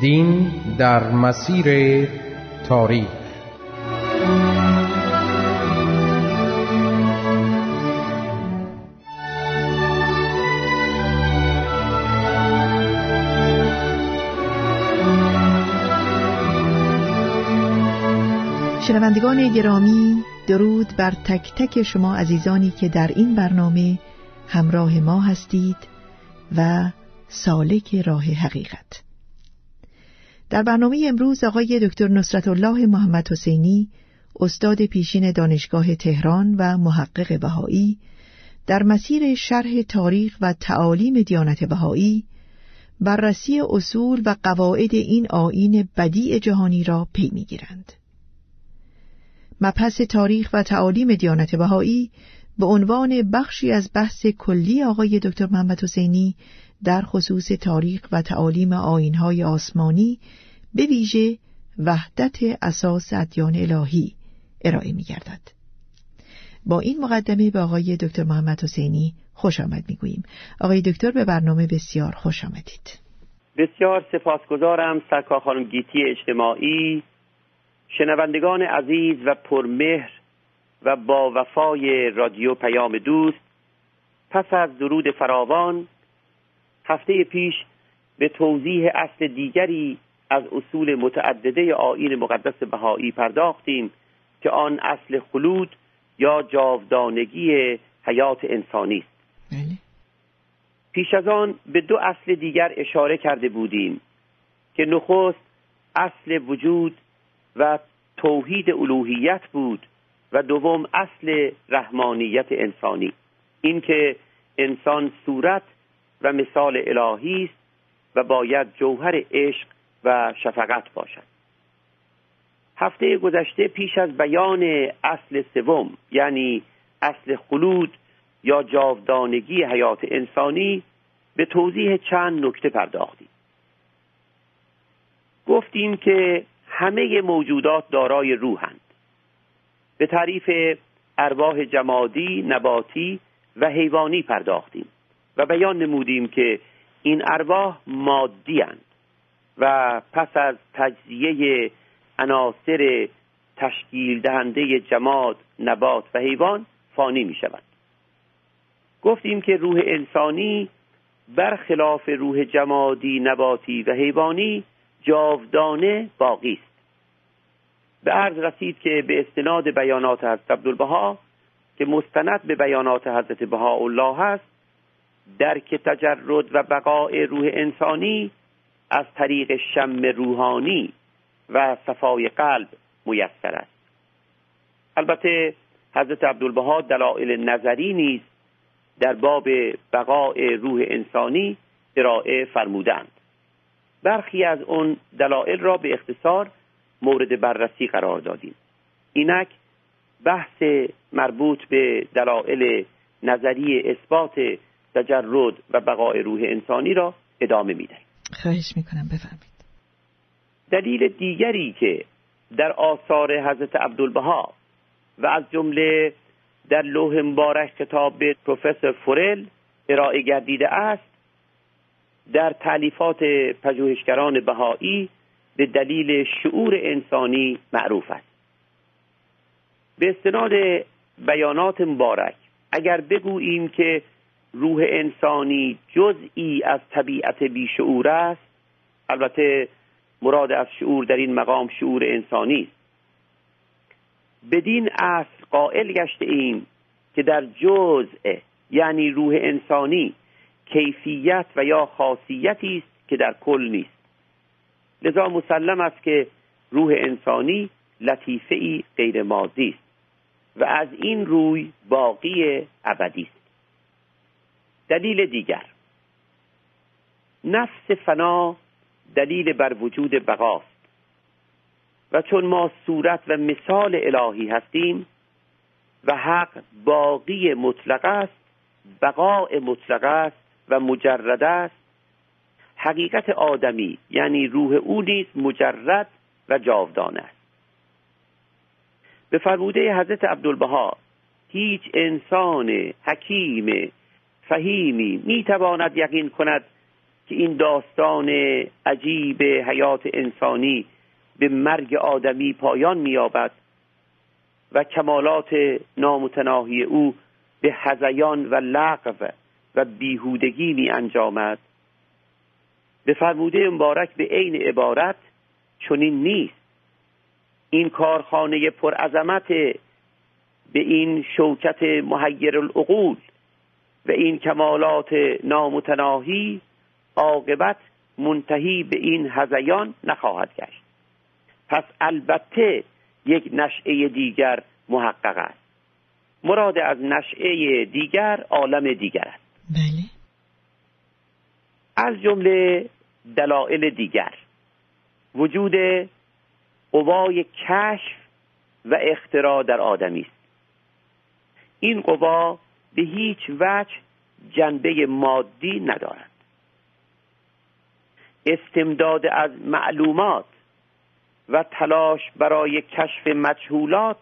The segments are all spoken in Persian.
دین در مسیر تاریخ. شنوندگان گرامی درود بر تک تک شما عزیزانی که در این برنامه همراه ما هستید و سالک راه حقیقت. در برنامه امروز آقای دکتر نصرت الله محمد حسینی استاد پیشین دانشگاه تهران و محقق بهایی در مسیر شرح تاریخ و تعالیم دیانت بهایی بررسی اصول و قواعد این آین بدیع جهانی را پی می‌گیرند. مبحث تاریخ و تعالیم دیانت بهایی به عنوان بخشی از بحث کلی آقای دکتر محمد حسینی در خصوص تاریخ و تعالیم آینهای آسمانی به ویژه وحدت اساس ادیان الهی ارائه می گردد. با این مقدمه به آقای دکتر محمد حسینی خوش آمد می گوییم. آقای دکتر به برنامه بسیار خوش آمدید. بسیار سپاسگزارم سرکار خانم گیتی اجتماعی شنوندگان عزیز و پرمهر و با وفای رادیو پیام دوست پس از درود فراوان هفته پیش به توضیح اصل دیگری از اصول متعدده آین مقدس بهایی پرداختیم که آن اصل خلود یا جاودانگی حیات انسانی است بله. پیش از آن به دو اصل دیگر اشاره کرده بودیم که نخست اصل وجود و توحید الوهیت بود و دوم اصل رحمانیت انسانی اینکه انسان صورت و مثال الهی است و باید جوهر عشق و شفقت باشد. هفته گذشته پیش از بیان اصل سوم یعنی اصل خلود یا جاودانگی حیات انسانی به توضیح چند نکته پرداختیم. گفتیم که همه موجودات دارای روحند. به تعریف ارواح جمادی، نباتی و حیوانی پرداختیم. و بیان نمودیم که این ارواح مادی هند و پس از تجزیه عناصر تشکیل دهنده جماد، نبات و حیوان فانی می شود. گفتیم که روح انسانی برخلاف روح جمادی، نباتی و حیوانی جاودانه باقی است. به عرض رسید که به استناد بیانات حضرت عبدالبها که مستند به بیانات حضرت بهاءالله است درک تجرد و بقای روح انسانی از طریق شم روحانی و صفای قلب میسر است. البته حضرت عبدالبها دلایل نظری نیز در باب بقای روح انسانی ارائه فرمودند. برخی از اون دلایل را به اختصار مورد بررسی قرار دادیم. اینک بحث مربوط به دلایل نظری اثبات تجرد و بقای روح انسانی را ادامه می‌دهیم خواهش می‌کنم بفرمایید. دلیل دیگری که در آثار حضرت عبدالبها و از جمله در لوح مبارک کتاب پروفسور فورل ارائه گردیده است در تعلیفات پژوهشگران بهایی به دلیل شعور انسانی معروف است. به استناد بیانات مبارک اگر بگوییم که روح انسانی جزئی از طبیعت بیشعور است. البته مراد از شعور در این مقام شعور انسانی است. بدین اصل قائل گشته ایم که در جزء یعنی روح انسانی کیفیت و یا خاصیتی است که در کل نیست. لذا مسلم است که روح انسانی لطیفه ای غیر مادی است و از این روی باقی ابدی است. دلیل دیگر. نفس فنا دلیل بر وجود بقاست. و چون ما صورت و مثال الهی هستیم و حق باقی مطلق است بقاء مطلق است و مجرد است حقیقت آدمی یعنی روح او نیز مجرد و جاودانه است. به فرموده حضرت عبدالبها هیچ انسان حکیم فهیمی می‌تواند یقین کند که این داستان عجیب حیات انسانی به مرگ آدمی پایان مییابد و کمالات نامتناهی او به هزیان و لغو و بیهودگی می انجامد به فرموده مبارک به عین عبارت چنین نیست. این کارخانه پرعظمت به این شوکت محیر العقول و این کمالات نامتناهی عاقبت منتهی به این هزیان نخواهد گشت. پس البته یک نشعه دیگر محقق است. مراد از نشعه دیگر عالم دیگر است. بله. از جمله دلایل دیگر. وجود قوای کشف و اختراع در آدمی است. این قوا به هیچ وجه جنبه مادی ندارد. استمداد از معلومات و تلاش برای کشف مجهولات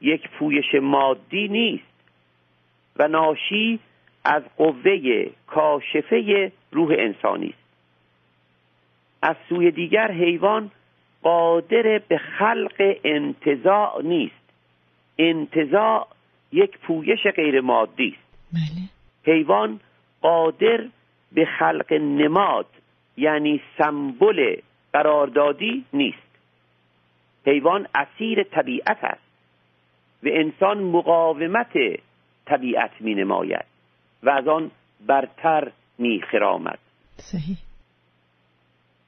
یک پویش مادی نیست و ناشی از قوه کاشفه روح انسانی است. از سوی دیگر حیوان قادر به خلق انتزاع نیست. انتزاع یک پویش غیر مادی است. بله. حیوان قادر به خلق نماد یعنی سمبل قراردادی نیست. حیوان اسیر طبیعت است و انسان مقاومت طبیعت می نماید و از آن برتر می خرامد صحیح.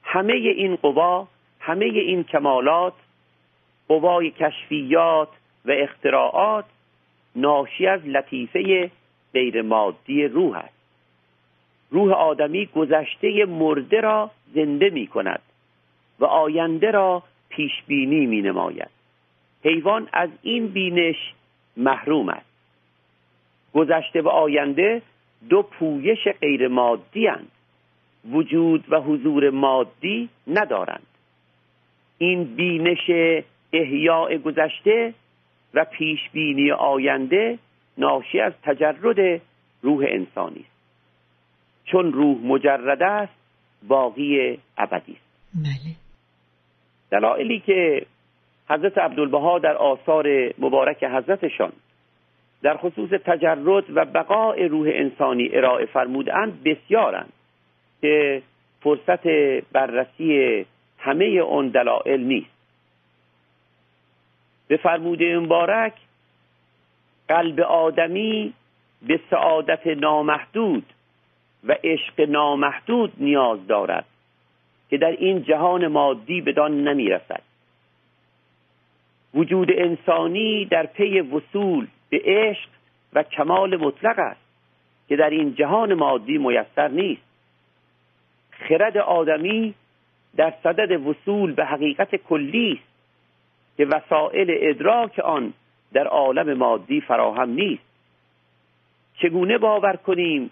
همه این قوا همه این کمالات قوای کشفیات و اختراعات ناشی از لطیفه غیر مادی روح است. روح آدمی گذشته مرده را زنده می کند و آینده را پیش بینی می نماید. حیوان از این بینش محروم است. گذشته و آینده دو پویش غیر مادی هند. وجود و حضور مادی ندارند. این بینش احیاء گذشته و پیش بینی آینده ناشی از تجرد روح انسانی است. چون روح مجرد است باقی ابدی است. بله. دلایلی که حضرت عبدالبها در آثار مبارک حضرتشان در خصوص تجرد و بقاء روح انسانی ارائه فرمودند بسیارند که فرصت بررسی همه اون دلایل نیست. به فرموده مبارک قلب آدمی به سعادت نامحدود و عشق نامحدود نیاز دارد که در این جهان مادی بدان نمی‌رسد. وجود انسانی در پی وصول به عشق و کمال مطلق است که در این جهان مادی میسر نیست. خرد آدمی در صدد وصول به حقیقت کلی است. که وسایل ادراک آن در عالم مادی فراهم نیست. چگونه باور کنیم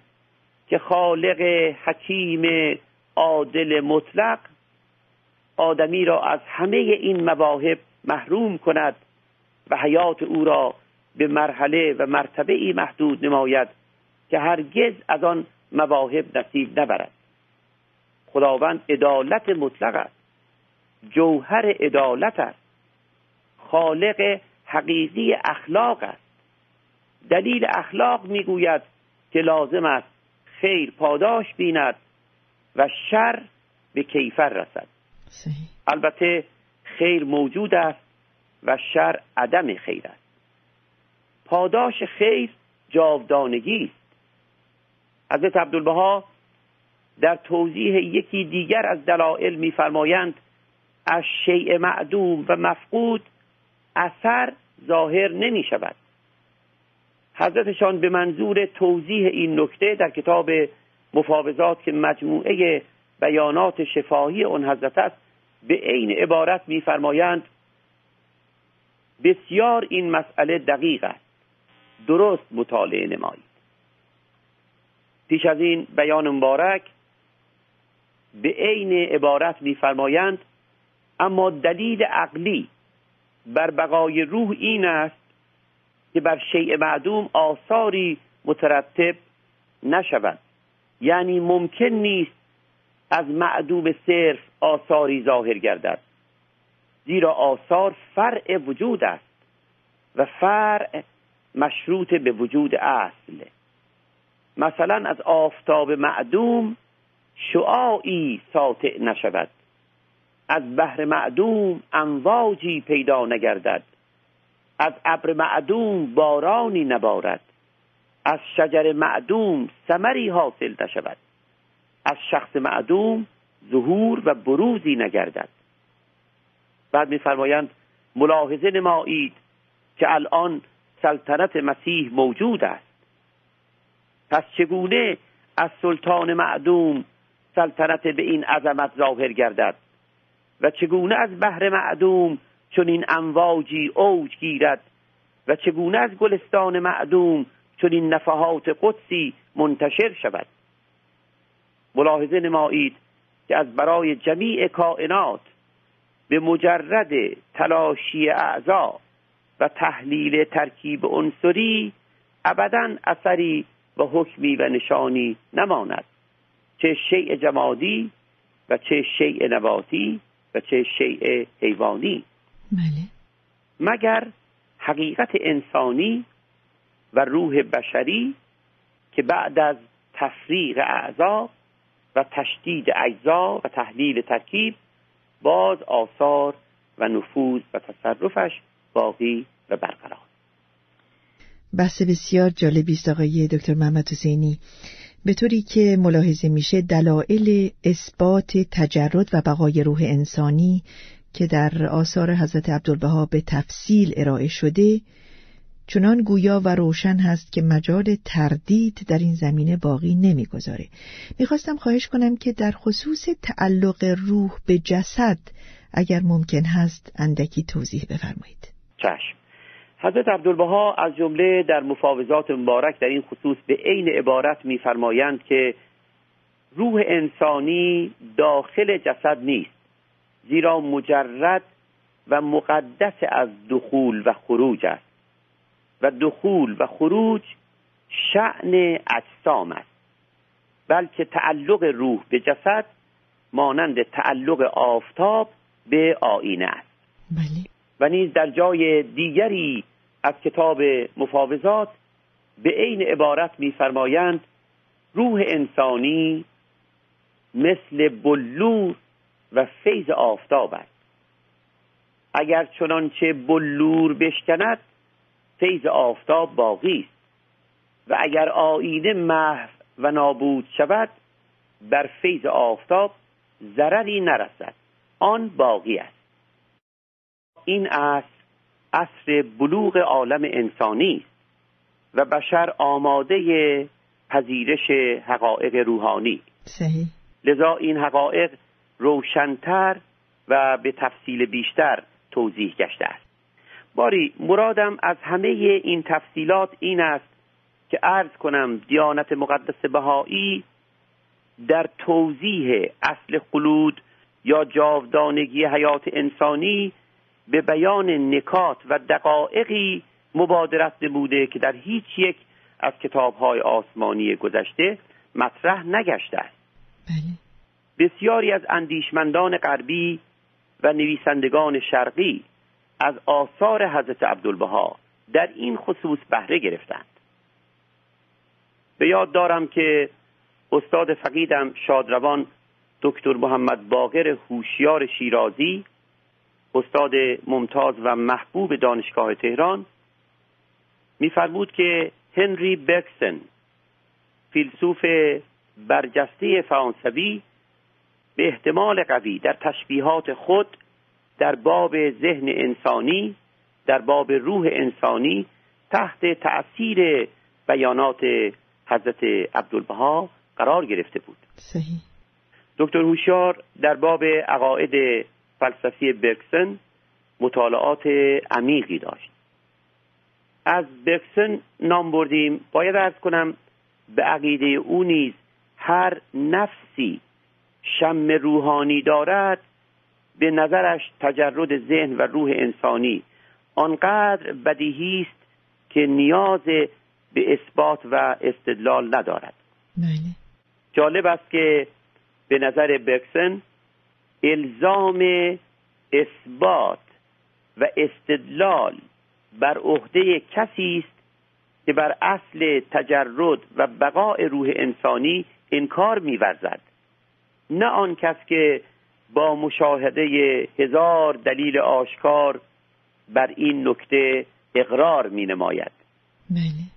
که خالق حکیم عادل مطلق آدمی را از همه این مواهب محروم کند و حیات او را به مرحله و مرتبه ای محدود نماید که هرگز از آن مواهب نصیب نبرد. خداوند عدالت مطلق است. جوهر عدالت است. خالق حقیقی اخلاق است. دلیل اخلاق می‌گوید که لازم است خیر پاداش بیند و شر به کیفر رسد. صحیح. البته خیر موجود است و شر عدم خیر است. پاداش خیر جاودانگی است. حضرت عبدالبها در توضیح یکی دیگر از دلائل میفرمایند از شیء معدوم و مفقود اثر ظاهر نمی شود حضرتشان به منظور توضیح این نکته در کتاب مفاوضات که مجموعه بیانات شفاهی اون حضرت است به عین عبارت میفرمایند بسیار این مسئله دقیق است. درست مطالعه نمایید. پیش از این بیان مبارک به عین عبارت میفرمایند اما دلیل عقلی بر بقای روح این است که بر شیء معدوم آثاری مترتب نشود یعنی ممکن نیست از معدوم صرف آثاری ظاهر گردد. زیرا آثار فرع وجود است و فرع مشروط به وجود اصل. مثلا از آفتاب معدوم شعاعی ساطع نشود. از بحر معدوم امواجی پیدا نگردد. از ابر معدوم بارانی نبارد. از شجر معدوم ثمری حاصل نشود. از شخص معدوم ظهور و بروزی نگردد. بعد میفرمایند ملاحظه نمایید که الان سلطنت مسیح موجود است. پس چگونه از سلطان معدوم سلطنت به این عظمت ظاهر گردد؟ و چگونه از بحر معدوم چون این امواجی اوج گیرد و چگونه از گلستان معدوم چون این نفحات قدسی منتشر شود؟ ملاحظه نمایید که از برای جمیع کائنات به مجرد تلاشی اعضا و تحلیل ترکیب عنصری ابدا اثری و حکمی و نشانی نماند چه شیء جمادی و چه شیء نباتی و چه شیء حیوانی. بله. مگر حقیقت انسانی و روح بشری که بعد از تفریق اعضا و تشدید اجزا و تحلیل ترکیب باز آثار و نفوذ و تصرفش باقی و برقرار. بحث بسیار جالبی است آقای دکتر محمد حسینی. به طوری که ملاحظه میشه دلایل اثبات تجرد و بقای روح انسانی که در آثار حضرت عبدالبها به تفصیل ارائه شده چنان گویا و روشن هست که مجال تردید در این زمینه باقی نمی‌گذاره. می‌خواستم خواهش کنم که در خصوص تعلق روح به جسد اگر ممکن هست اندکی توضیح بفرمایید. چشم. حضرت عبدالبها از جمله در مفاوضات مبارک در این خصوص به عین عبارت میفرمایند که روح انسانی داخل جسد نیست زیرا مجرد و مقدس از دخول و خروج است. و دخول و خروج شعن اجسام است بلکه تعلق روح به جسد مانند تعلق آفتاب به آینه است. بله. و نیز در جای دیگری از کتاب مفاوضات به عین عبارت میفرمایند روح انسانی مثل بلور و فیض آفتاب است. اگر چنانچه بلور بشکند فیض آفتاب باقی است. و اگر آینه محو و نابود شود بر فیض آفتاب ضرری نرسد. آن باقی است. این است عصر بلوغ عالم انسانی است و بشر آماده پذیرش حقایق روحانی. صحیح. لذا این حقایق روشنتر و به تفصیل بیشتر توضیح گشته است. باری مرادم از همه این تفصیلات این است که عرض کنم دیانت مقدس بهایی در توضیح اصل خلود یا جاودانگی حیات انسانی به بیان نکات و دقایقی مبادرت نموده که در هیچ یک از کتابهای آسمانی گذشته مطرح نگشته است. بله. بسیاری از اندیشمندان غربی و نویسندگان شرقی از آثار حضرت عبدالبها در این خصوص بهره گرفتند. به یاد دارم که استاد فقیدم شادروان دکتر محمد باقر هوشیار شیرازی استاد ممتاز و محبوب دانشگاه تهران میفرمود که هنری بکسن فیلسوف برجسته فرانسوی به احتمال قوی در تشبیهات خود در باب ذهن انسانی در باب روح انسانی تحت تأثیر بیانات حضرت عبدالبها قرار گرفته بود. صحیح. دکتر هوشیار در باب عقاید فلسفی برکسن مطالعات عمیقی داشت. از برکسن نام بردیم. باید ارز کنم به عقیده او نیز هر نفسی شم روحانی دارد به نظرش تجرد ذهن و روح انسانی. آنقدر بدیهی است که نیاز به اثبات و استدلال ندارد. بله. جالب است که به نظر برکسن الزام اثبات و استدلال بر عهده کسی است که بر اصل تجرد و بقاء روح انسانی انکار میورزد نه آن کس که با مشاهده هزار دلیل آشکار بر این نکته اقرار می نماید بله.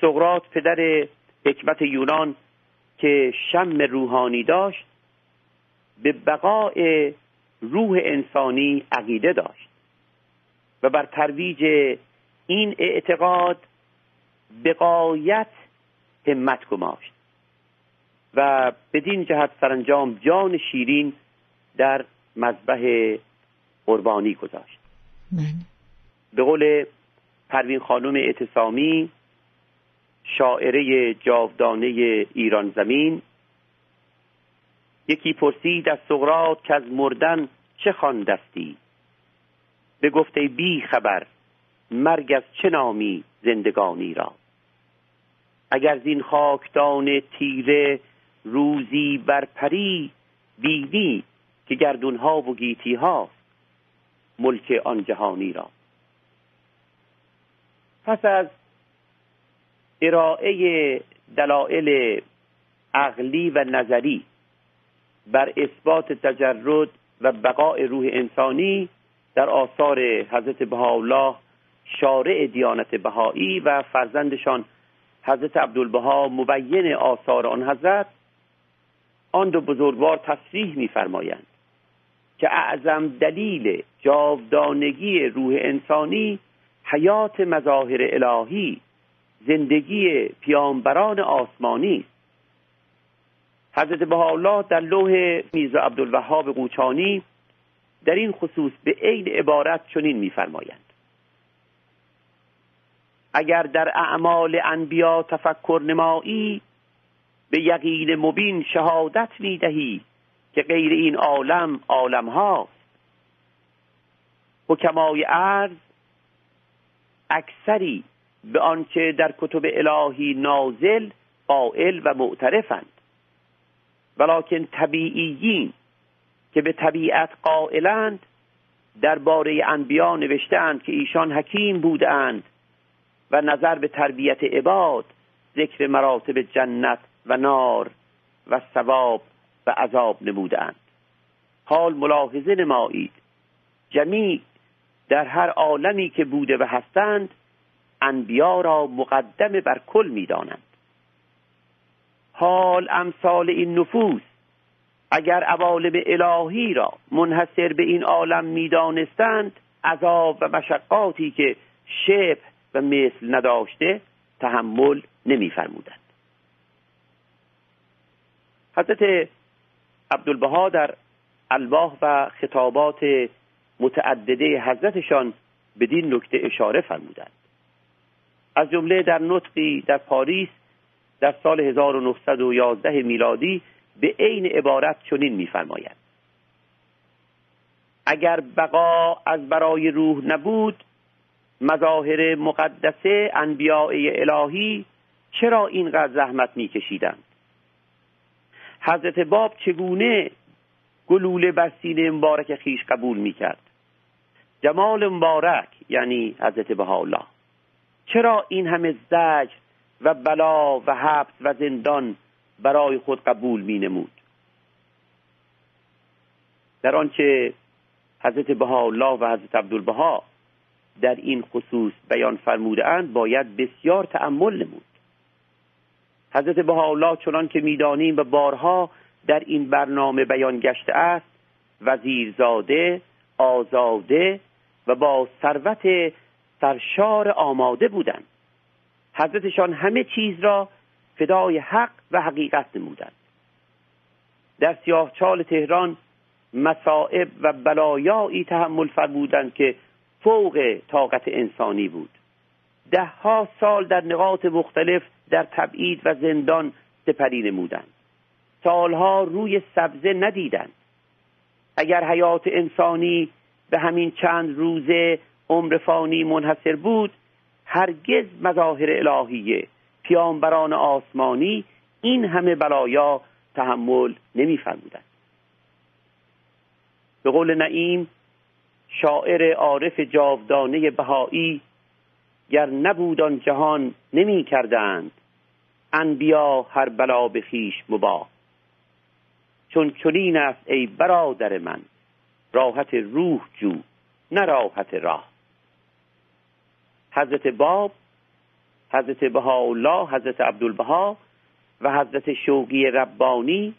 سقرات پدر حکمت یونان که شم روحانی داشت به بقای روح انسانی عقیده داشت و بر ترویج این اعتقاد بقایت همت گماشت و بدین جهت سرانجام جان شیرین در مذبح قربانی گذاشت بله. به قول پروین خانم اعتصامی شاعره جاودانه ایران زمین یکی پرسید از سقرات که از مردن چه خواندستی؟ به گفته بی خبر مرگ از چه نامی زندگانی را؟ اگر زین خاکدان تیره روزی بر پری بینی که گردونها و گیتی ها ملک آن جهانی را. پس از ارائه دلایل عقلی و نظری بر اثبات تجرد و بقاء روح انسانی در آثار حضرت بهاءالله شارع دیانت بهایی و فرزندشان حضرت عبدالبها مبین آثار آن حضرت آن دو بزرگوار تصریح میفرمایند که اعظم دلیل جاودانگی روح انسانی حیات مظاهر الهی زندگی پیامبران آسمانی است. حضرت بهاءالله در لوح میرزا عبدالوهاب قوچانی در این خصوص به عین عبارت چنین میفرمایند. اگر در اعمال انبیا تفکر نمایی به یقین مبین شهادت می‌دهی که غیر این عالم عالم ها حکمای عرض اکثری به آنچه در کتب الهی نازل قائل و معترفند. ولیکن طبیعیین که به طبیعت قائلند درباره انبیا نوشتهاند که ایشان حکیم بودند و نظر به تربیت عباد ذکر مراتب جنت و نار و ثواب و عذاب نمودند حال ملاحظه نمایید. جمیع در هر عالمی که بوده و هستند انبیا را مقدم بر کل می‌دانند. حال امثال این نفوس. اگر عوالم الهی را منحصر به این عالم می‌دانستند عذاب و مشقاتی که شبه و مثل نداشته تحمل نمیفرمودند. حضرت عبدالبها در الواح و خطابات متعدده حضرتشان بدین نکته اشاره فرمودند. از جمله در نطقی در پاریس در سال 1911 میلادی به عین عبارت چنین میفرمایند اگر بقا از برای روح نبود مظاهر مقدسه انبیاء الهی چرا اینقدر زحمت میکشیدند؟ حضرت باب چگونه گلوله بر سینه مبارک خیش قبول می‌کرد؟ جمال مبارک یعنی حضرت بهاءالله. چرا این همه زجر و بلا و حبس و زندان برای خود قبول می نمود در آنچه حضرت بهاءالله و حضرت عبدالبها در این خصوص بیان فرموده اند باید بسیار تأمل نمود. حضرت بهاءالله چنان که می‌دانیم و بارها در این برنامه بیان گشته است وزیرزاده آزاده و با ثروت سرشار آماده بودند. حضرتشان همه چیز را فدای حق و حقیقت نمودند. در سیاهچال تهران مصائب و بلایایی تحمل فرمودند که فوق طاقت انسانی بود. ده ها سال در نقاط مختلف در تبعید و زندان سپری نمودند. سالها روی سبزه ندیدند. اگر حیات انسانی به همین چند روزه عمر فانی منحصر بود هرگز مظاهر الهیه پیامبران آسمانی این همه بلایا تحمل نمیفرمودند. به قول نعیم شاعر عارف جاودانه بهایی گر نبود جهان نمی کردند انبیا هر بلا به خیش مباه چون چنین است ای برادر من راحت روح جو نه راحت راه. حضرت باب حضرت بهاءالله حضرت عبدالبها و حضرت شوقی ربانی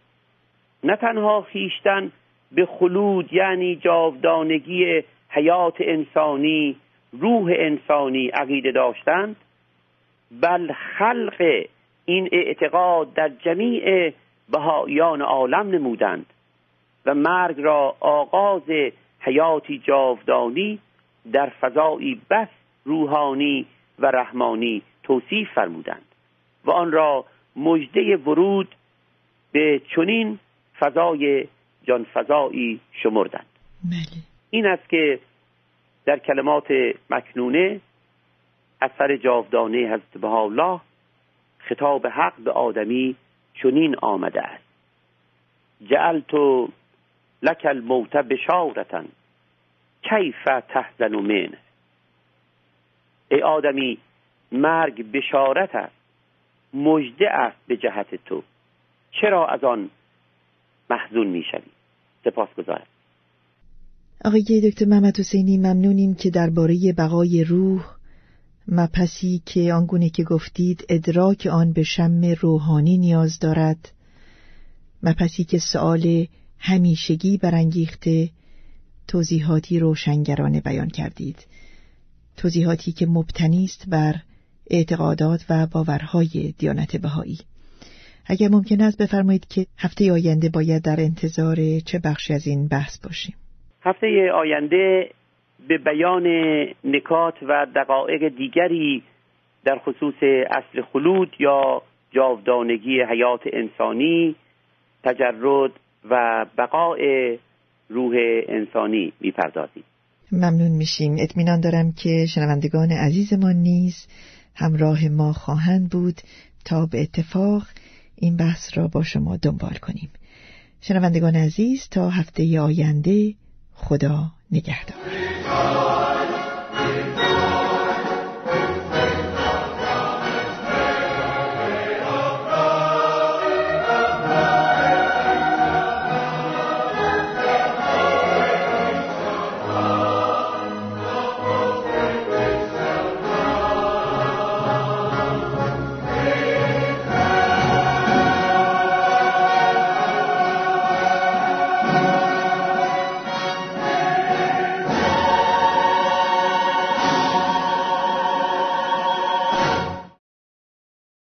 نه تنها خیشتن به خلود یعنی جاودانگی حیات انسانی روح انسانی عقیده داشتند بل خلق این اعتقاد در جمیع بهاییان عالم نمودند و مرگ را آغاز حیاتی جاودانی در فضایی بس روحانی و رحمانی توصیف فرمودند و آن را مژده ورود به چنین فضای جان فضایی شمردند. بله. این است که در کلمات مکنونه اثر جاودانه حضرت الله خطاب حق به آدمی چنین آمده است. جعلت لک الموت بشارتا کیف تحزن من؟ ای آدمی مرگ بشارت است مژده است به جهت تو. چرا از آن محزون می‌شوی؟ سپاس گذارم آقای دکتر محمد حسینی ممنونیم که درباره بقای روح مپسی که آنگونه که گفتید ادراک آن به شم روحانی نیاز دارد. مپسی که سؤال همیشگی برانگیخته توضیحاتی روشنگرانه بیان کردید. توضیحاتی که مبتنی است بر اعتقادات و باورهای دیانت بهایی. اگر ممکن است بفرمایید که هفته آینده باید در انتظار چه بخشی از این بحث باشیم؟ هفته آینده به بیان نکات و دقایق دیگری در خصوص اصل خلود یا جاودانگی حیات انسانی تجرد و بقای روح انسانی می‌پردازیم. ممنون میشیم. اطمینان دارم که شنوندگان عزیزمان نیز همراه ما خواهند بود تا به اتفاق این بحث را با شما دنبال کنیم. شنوندگان عزیز تا هفته آینده خدا نگهدار.